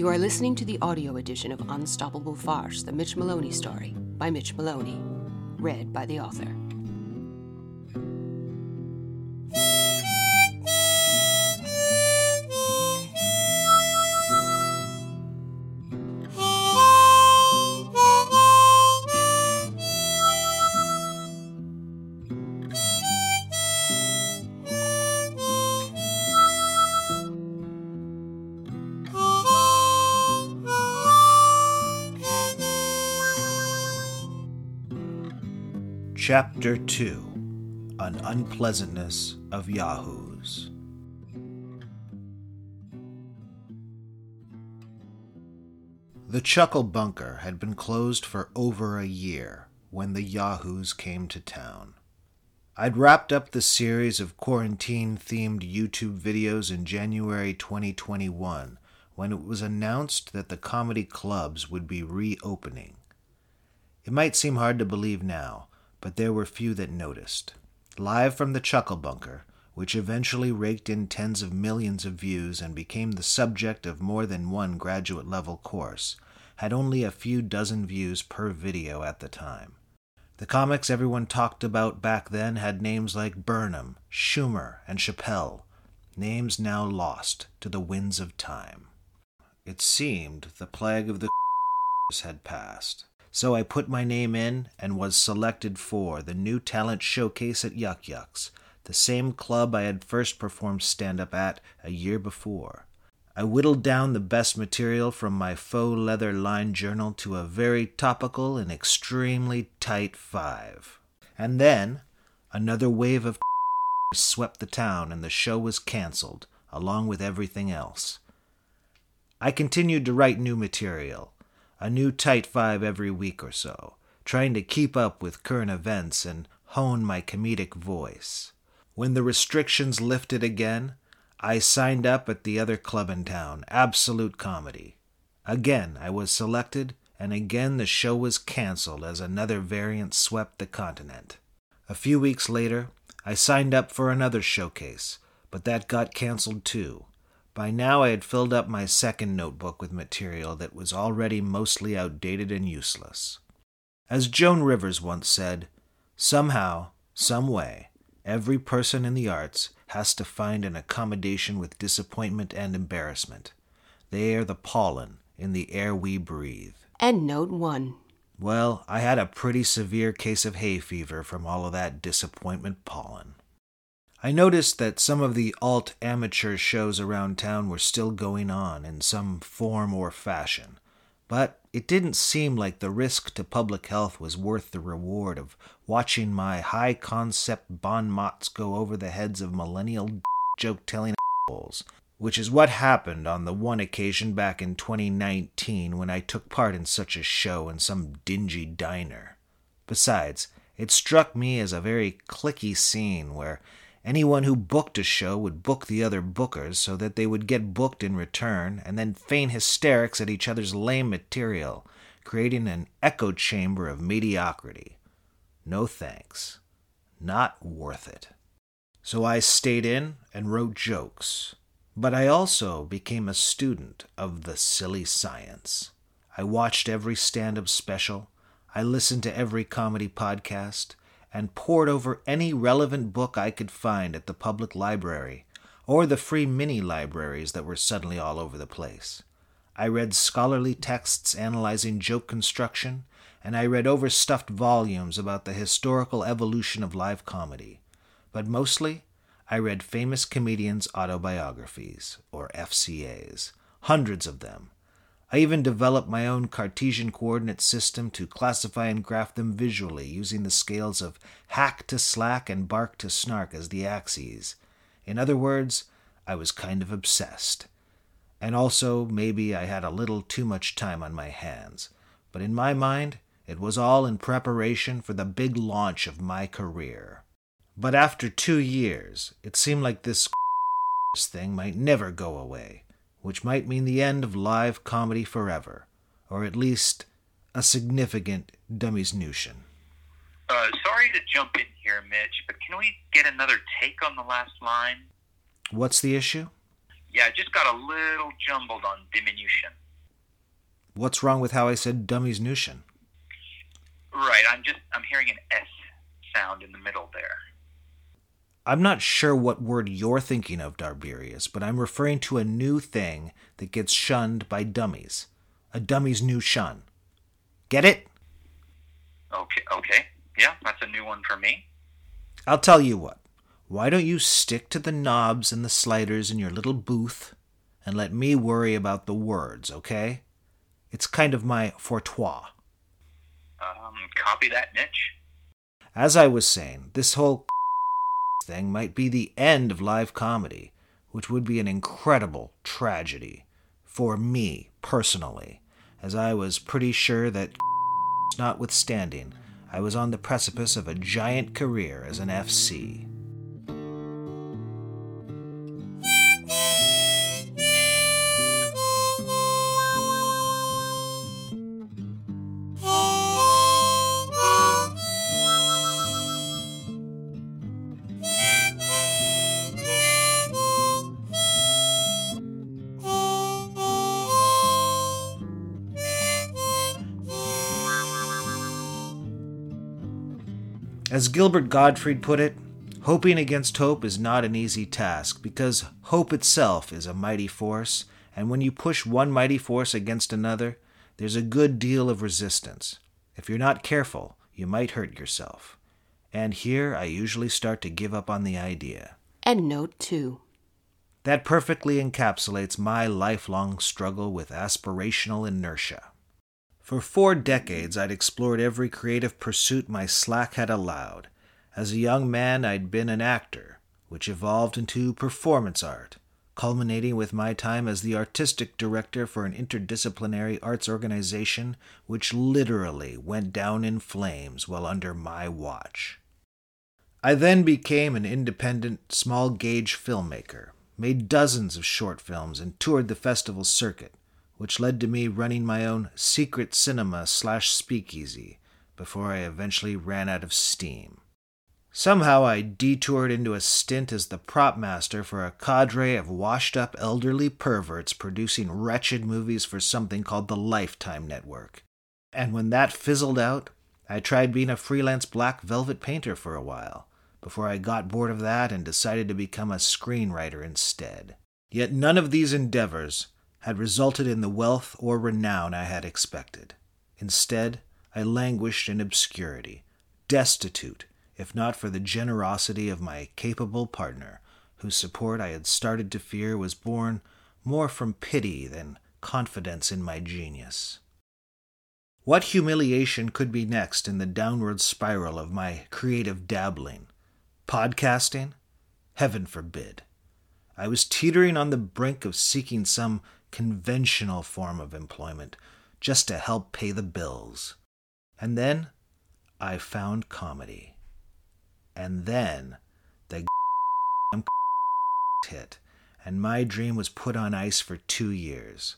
You are listening to the audio edition of Unstoppable Farce, the Mitch Maloney story by Mitch Maloney, read by the author. Chapter 2 An Unpleasantness of Yahoos. The Chuckle Bunker had been closed for over a year when the Yahoos came to town. I'd wrapped up the series of quarantine themed YouTube videos in January 2021 when it was announced that the comedy clubs would be reopening. It might seem hard to believe now but there were few that noticed. Live from the Chuckle Bunker, which eventually raked in tens of millions of views and became the subject of more than one graduate level course, had only a few dozen views per video at the time. The comics everyone talked about back then had names like Burnham, Schumer, and Chappelle, names now lost to the winds of time. It seemed the plague of the had passed. So I put my name in and was selected for the new talent showcase at Yuk Yuk's, the same club I had first performed stand up at a year before. I whittled down the best material from my faux leather lined journal to a very topical and extremely tight five. And then another wave of swept the town and the show was canceled, along with everything else. I continued to write new material a new tight five every week or so, trying to keep up with current events and hone my comedic voice. When the restrictions lifted again, I signed up at the other club in town, Absolute Comedy. Again, I was selected, and again the show was canceled as another variant swept the continent. A few weeks later, I signed up for another showcase, but that got canceled too. By now, I had filled up my second notebook with material that was already mostly outdated and useless. As Joan Rivers once said, somehow, some way, every person in the arts has to find an accommodation with disappointment and embarrassment. They are the pollen in the air we breathe. End note one. Well, I had a pretty severe case of hay fever from all of that disappointment pollen. I noticed that some of the alt amateur shows around town were still going on in some form or fashion, but it didn't seem like the risk to public health was worth the reward of watching my high concept bon mots go over the heads of millennial joke telling assholes, which is what happened on the one occasion back in 2019 when I took part in such a show in some dingy diner. Besides, it struck me as a very cliquey scene where Anyone who booked a show would book the other bookers so that they would get booked in return and then feign hysterics at each other's lame material, creating an echo chamber of mediocrity. No thanks. Not worth it. So I stayed in and wrote jokes. But I also became a student of the silly science. I watched every stand up special. I listened to every comedy podcast and pored over any relevant book I could find at the public library or the free mini libraries that were suddenly all over the place. I read scholarly texts analyzing joke construction, and I read overstuffed volumes about the historical evolution of live comedy. But mostly, I read famous comedians' autobiographies, or FCAs, hundreds of them, I even developed my own Cartesian coordinate system to classify and graph them visually using the scales of hack to slack and bark to snark as the axes. In other words, I was kind of obsessed. And also, maybe I had a little too much time on my hands. But in my mind, it was all in preparation for the big launch of my career. But after two years, it seemed like this thing might never go away which might mean the end of live comedy forever, or at least a significant diminution. Uh, sorry to jump in here, Mitch, but can we get another take on the last line? What's the issue? Yeah, I just got a little jumbled on diminution. What's wrong with how I said dummies Nushin? Right. I'm just I'm hearing an S sound in the middle there. I'm not sure what word you're thinking of, Darbirius, but I'm referring to a new thing that gets shunned by dummies. A dummy's new shun. Get it? Okay. Okay. Yeah, that's a new one for me. I'll tell you what. Why don't you stick to the knobs and the sliders in your little booth and let me worry about the words, okay? It's kind of my fortois. Um, copy that niche. As I was saying, this whole thing might be the end of live comedy, which would be an incredible tragedy for me personally, as I was pretty sure that notwithstanding, I was on the precipice of a giant career as an FC. As Gilbert Gottfried put it, hoping against hope is not an easy task because hope itself is a mighty force, and when you push one mighty force against another, there's a good deal of resistance. If you're not careful, you might hurt yourself. And here I usually start to give up on the idea. And note two. That perfectly encapsulates my lifelong struggle with aspirational inertia. For four decades, I'd explored every creative pursuit my slack had allowed. As a young man, I'd been an actor, which evolved into performance art, culminating with my time as the artistic director for an interdisciplinary arts organization which literally went down in flames while under my watch. I then became an independent, small gauge filmmaker, made dozens of short films, and toured the festival circuit which led to me running my own secret cinema slash speakeasy before I eventually ran out of steam. Somehow I detoured into a stint as the prop master for a cadre of washed up elderly perverts producing wretched movies for something called the Lifetime Network. And when that fizzled out, I tried being a freelance black velvet painter for a while, before I got bored of that and decided to become a screenwriter instead. Yet none of these endeavors had resulted in the wealth or renown I had expected. Instead, I languished in obscurity, destitute, if not for the generosity of my capable partner, whose support I had started to fear was born more from pity than confidence in my genius. What humiliation could be next in the downward spiral of my creative dabbling? Podcasting? Heaven forbid. I was teetering on the brink of seeking some conventional form of employment just to help pay the bills. And then I found comedy. And then the hit, and my dream was put on ice for two years.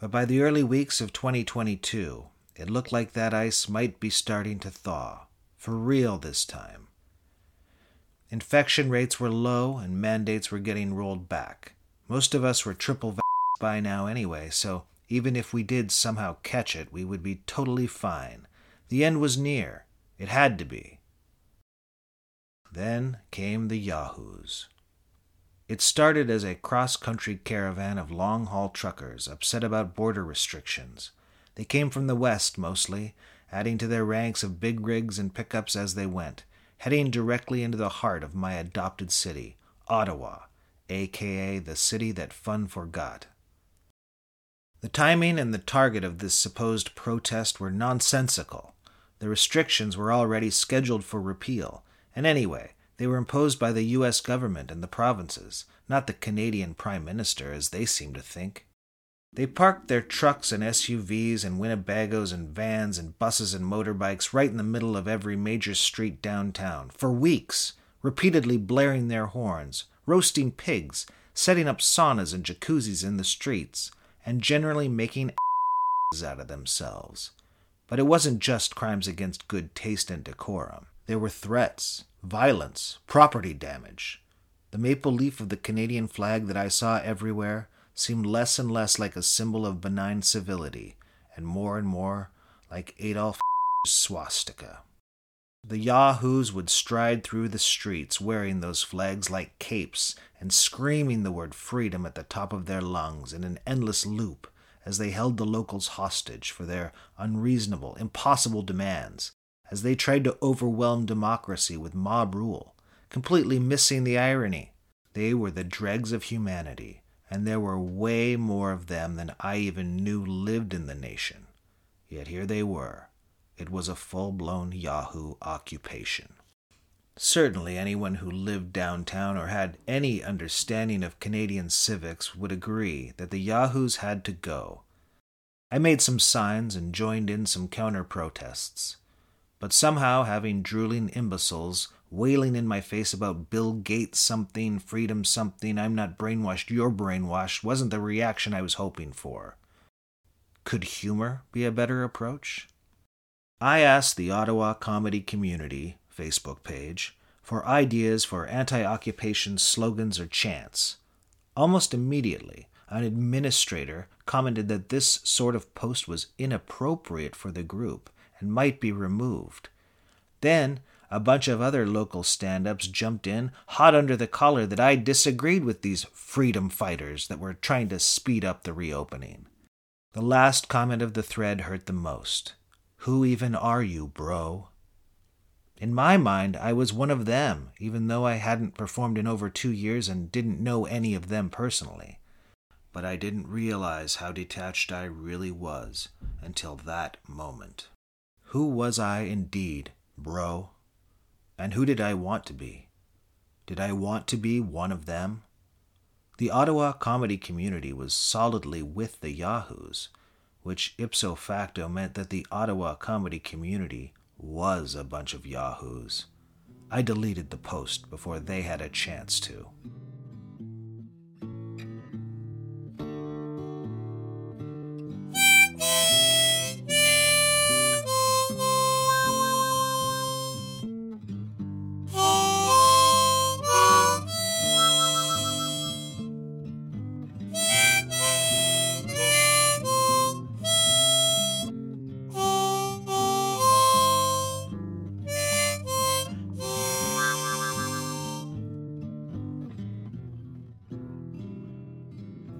But by the early weeks of 2022, it looked like that ice might be starting to thaw, for real this time. Infection rates were low and mandates were getting rolled back. Most of us were triple by now anyway, so even if we did somehow catch it, we would be totally fine. The end was near. It had to be. Then came the Yahoos. It started as a cross country caravan of long haul truckers upset about border restrictions. They came from the west mostly, adding to their ranks of big rigs and pickups as they went, heading directly into the heart of my adopted city, Ottawa, aka the city that fun forgot. The timing and the target of this supposed protest were nonsensical. The restrictions were already scheduled for repeal, and anyway, they were imposed by the U.S. government and the provinces, not the Canadian Prime Minister, as they seemed to think. They parked their trucks and SUVs and Winnebagos and vans and buses and motorbikes right in the middle of every major street downtown, for weeks, repeatedly blaring their horns, roasting pigs, setting up saunas and jacuzzis in the streets, and generally making out of themselves. But it wasn't just crimes against good taste and decorum. There were threats, violence, property damage. The maple leaf of the Canadian flag that I saw everywhere seemed less and less like a symbol of benign civility, and more and more like Adolf swastika. The Yahoos would stride through the streets wearing those flags like capes and screaming the word freedom at the top of their lungs in an endless loop as they held the locals hostage for their unreasonable, impossible demands, as they tried to overwhelm democracy with mob rule, completely missing the irony. They were the dregs of humanity, and there were way more of them than I even knew lived in the nation. Yet here they were. It was a full blown Yahoo occupation. Certainly, anyone who lived downtown or had any understanding of Canadian civics would agree that the Yahoos had to go. I made some signs and joined in some counter protests. But somehow, having drooling imbeciles wailing in my face about Bill Gates something, freedom something, I'm not brainwashed, you're brainwashed, wasn't the reaction I was hoping for. Could humor be a better approach? I asked the Ottawa Comedy Community Facebook page for ideas for anti occupation slogans or chants. Almost immediately, an administrator commented that this sort of post was inappropriate for the group and might be removed. Then, a bunch of other local stand ups jumped in, hot under the collar, that I disagreed with these freedom fighters that were trying to speed up the reopening. The last comment of the thread hurt the most. Who even are you, bro? In my mind, I was one of them, even though I hadn't performed in over two years and didn't know any of them personally. But I didn't realize how detached I really was until that moment. Who was I indeed, bro? And who did I want to be? Did I want to be one of them? The Ottawa comedy community was solidly with the Yahoos, which ipso facto meant that the Ottawa comedy community was a bunch of yahoos. I deleted the post before they had a chance to.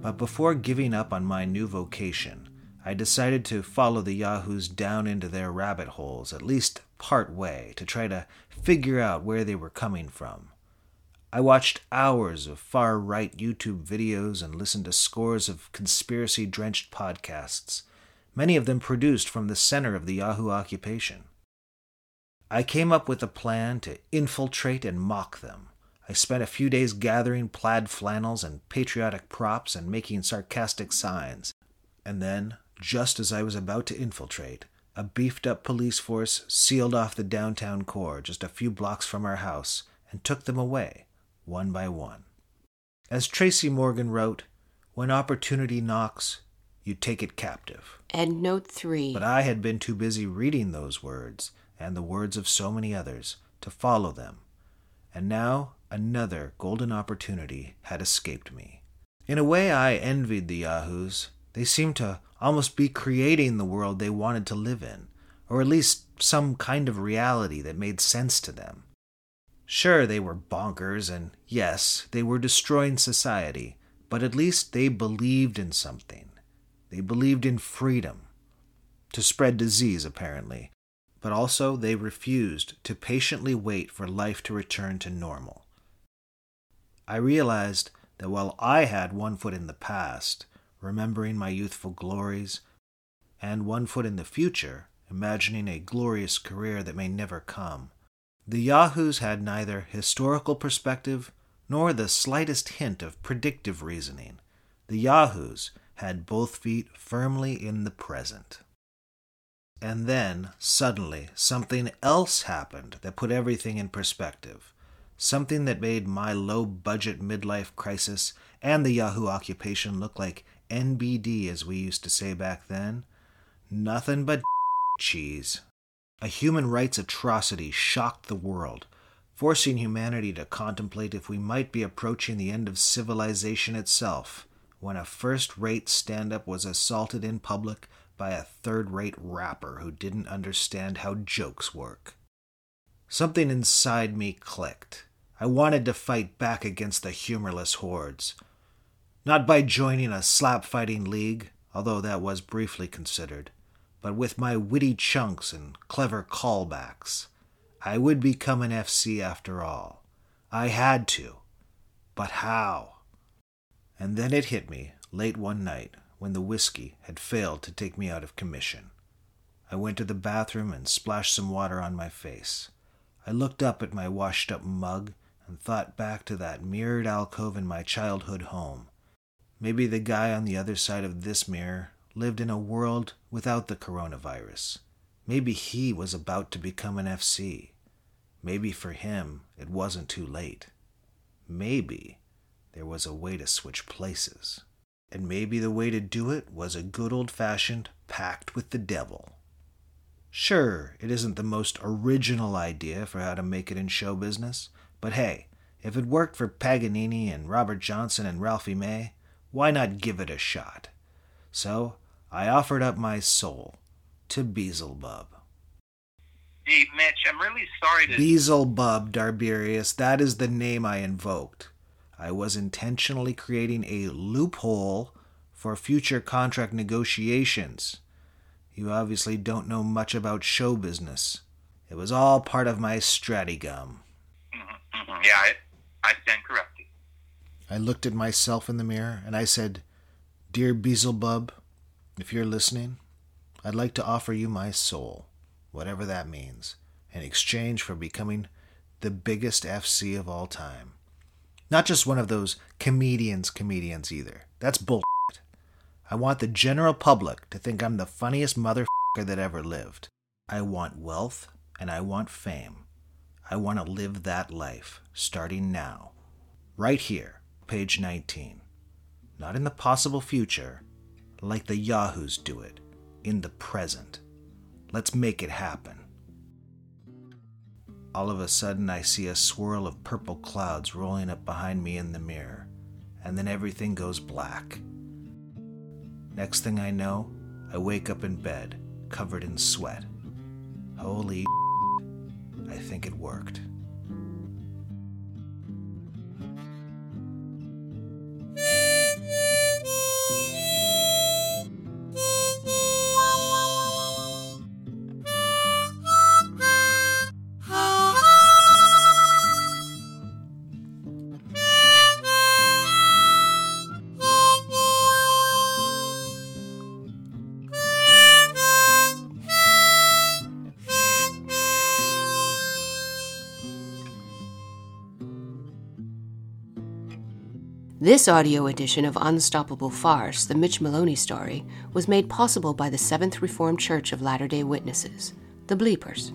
But before giving up on my new vocation, I decided to follow the Yahoos down into their rabbit holes, at least part way, to try to figure out where they were coming from. I watched hours of far right YouTube videos and listened to scores of conspiracy drenched podcasts, many of them produced from the center of the Yahoo occupation. I came up with a plan to infiltrate and mock them. I spent a few days gathering plaid flannels and patriotic props and making sarcastic signs. And then, just as I was about to infiltrate, a beefed up police force sealed off the downtown core just a few blocks from our house and took them away, one by one. As Tracy Morgan wrote, when opportunity knocks, you take it captive. End note 3. But I had been too busy reading those words, and the words of so many others, to follow them. And now another golden opportunity had escaped me. In a way, I envied the Yahoos. They seemed to almost be creating the world they wanted to live in, or at least some kind of reality that made sense to them. Sure, they were bonkers, and yes, they were destroying society, but at least they believed in something. They believed in freedom. To spread disease, apparently, but also they refused to patiently wait for life to return to normal. I realized that while I had one foot in the past, remembering my youthful glories, and one foot in the future, imagining a glorious career that may never come, the Yahoos had neither historical perspective nor the slightest hint of predictive reasoning. The Yahoos had both feet firmly in the present. And then, suddenly, something else happened that put everything in perspective something that made my low budget midlife crisis and the Yahoo occupation look like NBD, as we used to say back then. Nothing but cheese. A human rights atrocity shocked the world, forcing humanity to contemplate if we might be approaching the end of civilization itself when a first rate stand up was assaulted in public by a third rate rapper who didn't understand how jokes work. Something inside me clicked. I wanted to fight back against the humorless hordes. Not by joining a slap fighting league, although that was briefly considered, but with my witty chunks and clever callbacks. I would become an FC after all. I had to. But how? And then it hit me late one night when the whiskey had failed to take me out of commission. I went to the bathroom and splashed some water on my face. I looked up at my washed up mug and thought back to that mirrored alcove in my childhood home. Maybe the guy on the other side of this mirror lived in a world without the coronavirus. Maybe he was about to become an FC. Maybe for him it wasn't too late. Maybe there was a way to switch places. And maybe the way to do it was a good old fashioned pact with the devil. Sure, it isn't the most original idea for how to make it in show business, but hey, if it worked for Paganini and Robert Johnson and Ralphie May, why not give it a shot? So I offered up my soul to Beelzebub. Hey, Mitch, I'm really sorry to. Beelzebub, Darberius, that is the name I invoked. I was intentionally creating a loophole for future contract negotiations. You obviously don't know much about show business. It was all part of my stratagem. Mhm, mhm. Yeah, I, I stand corrected. I looked at myself in the mirror and I said, Dear Beelzebub, if you're listening, I'd like to offer you my soul, whatever that means, in exchange for becoming the biggest FC of all time. Not just one of those comedians comedians either. That's bullshit. I want the general public to think I'm the funniest motherfucker that ever lived. I want wealth and I want fame. I want to live that life, starting now. Right here, page 19. Not in the possible future, like the Yahoos do it, in the present. Let's make it happen. All of a sudden, I see a swirl of purple clouds rolling up behind me in the mirror, and then everything goes black. Next thing I know, I wake up in bed, covered in sweat. Holy think it worked. This audio edition of Unstoppable Farce, the Mitch Maloney story, was made possible by the Seventh Reformed Church of Latter day Witnesses, the Bleepers.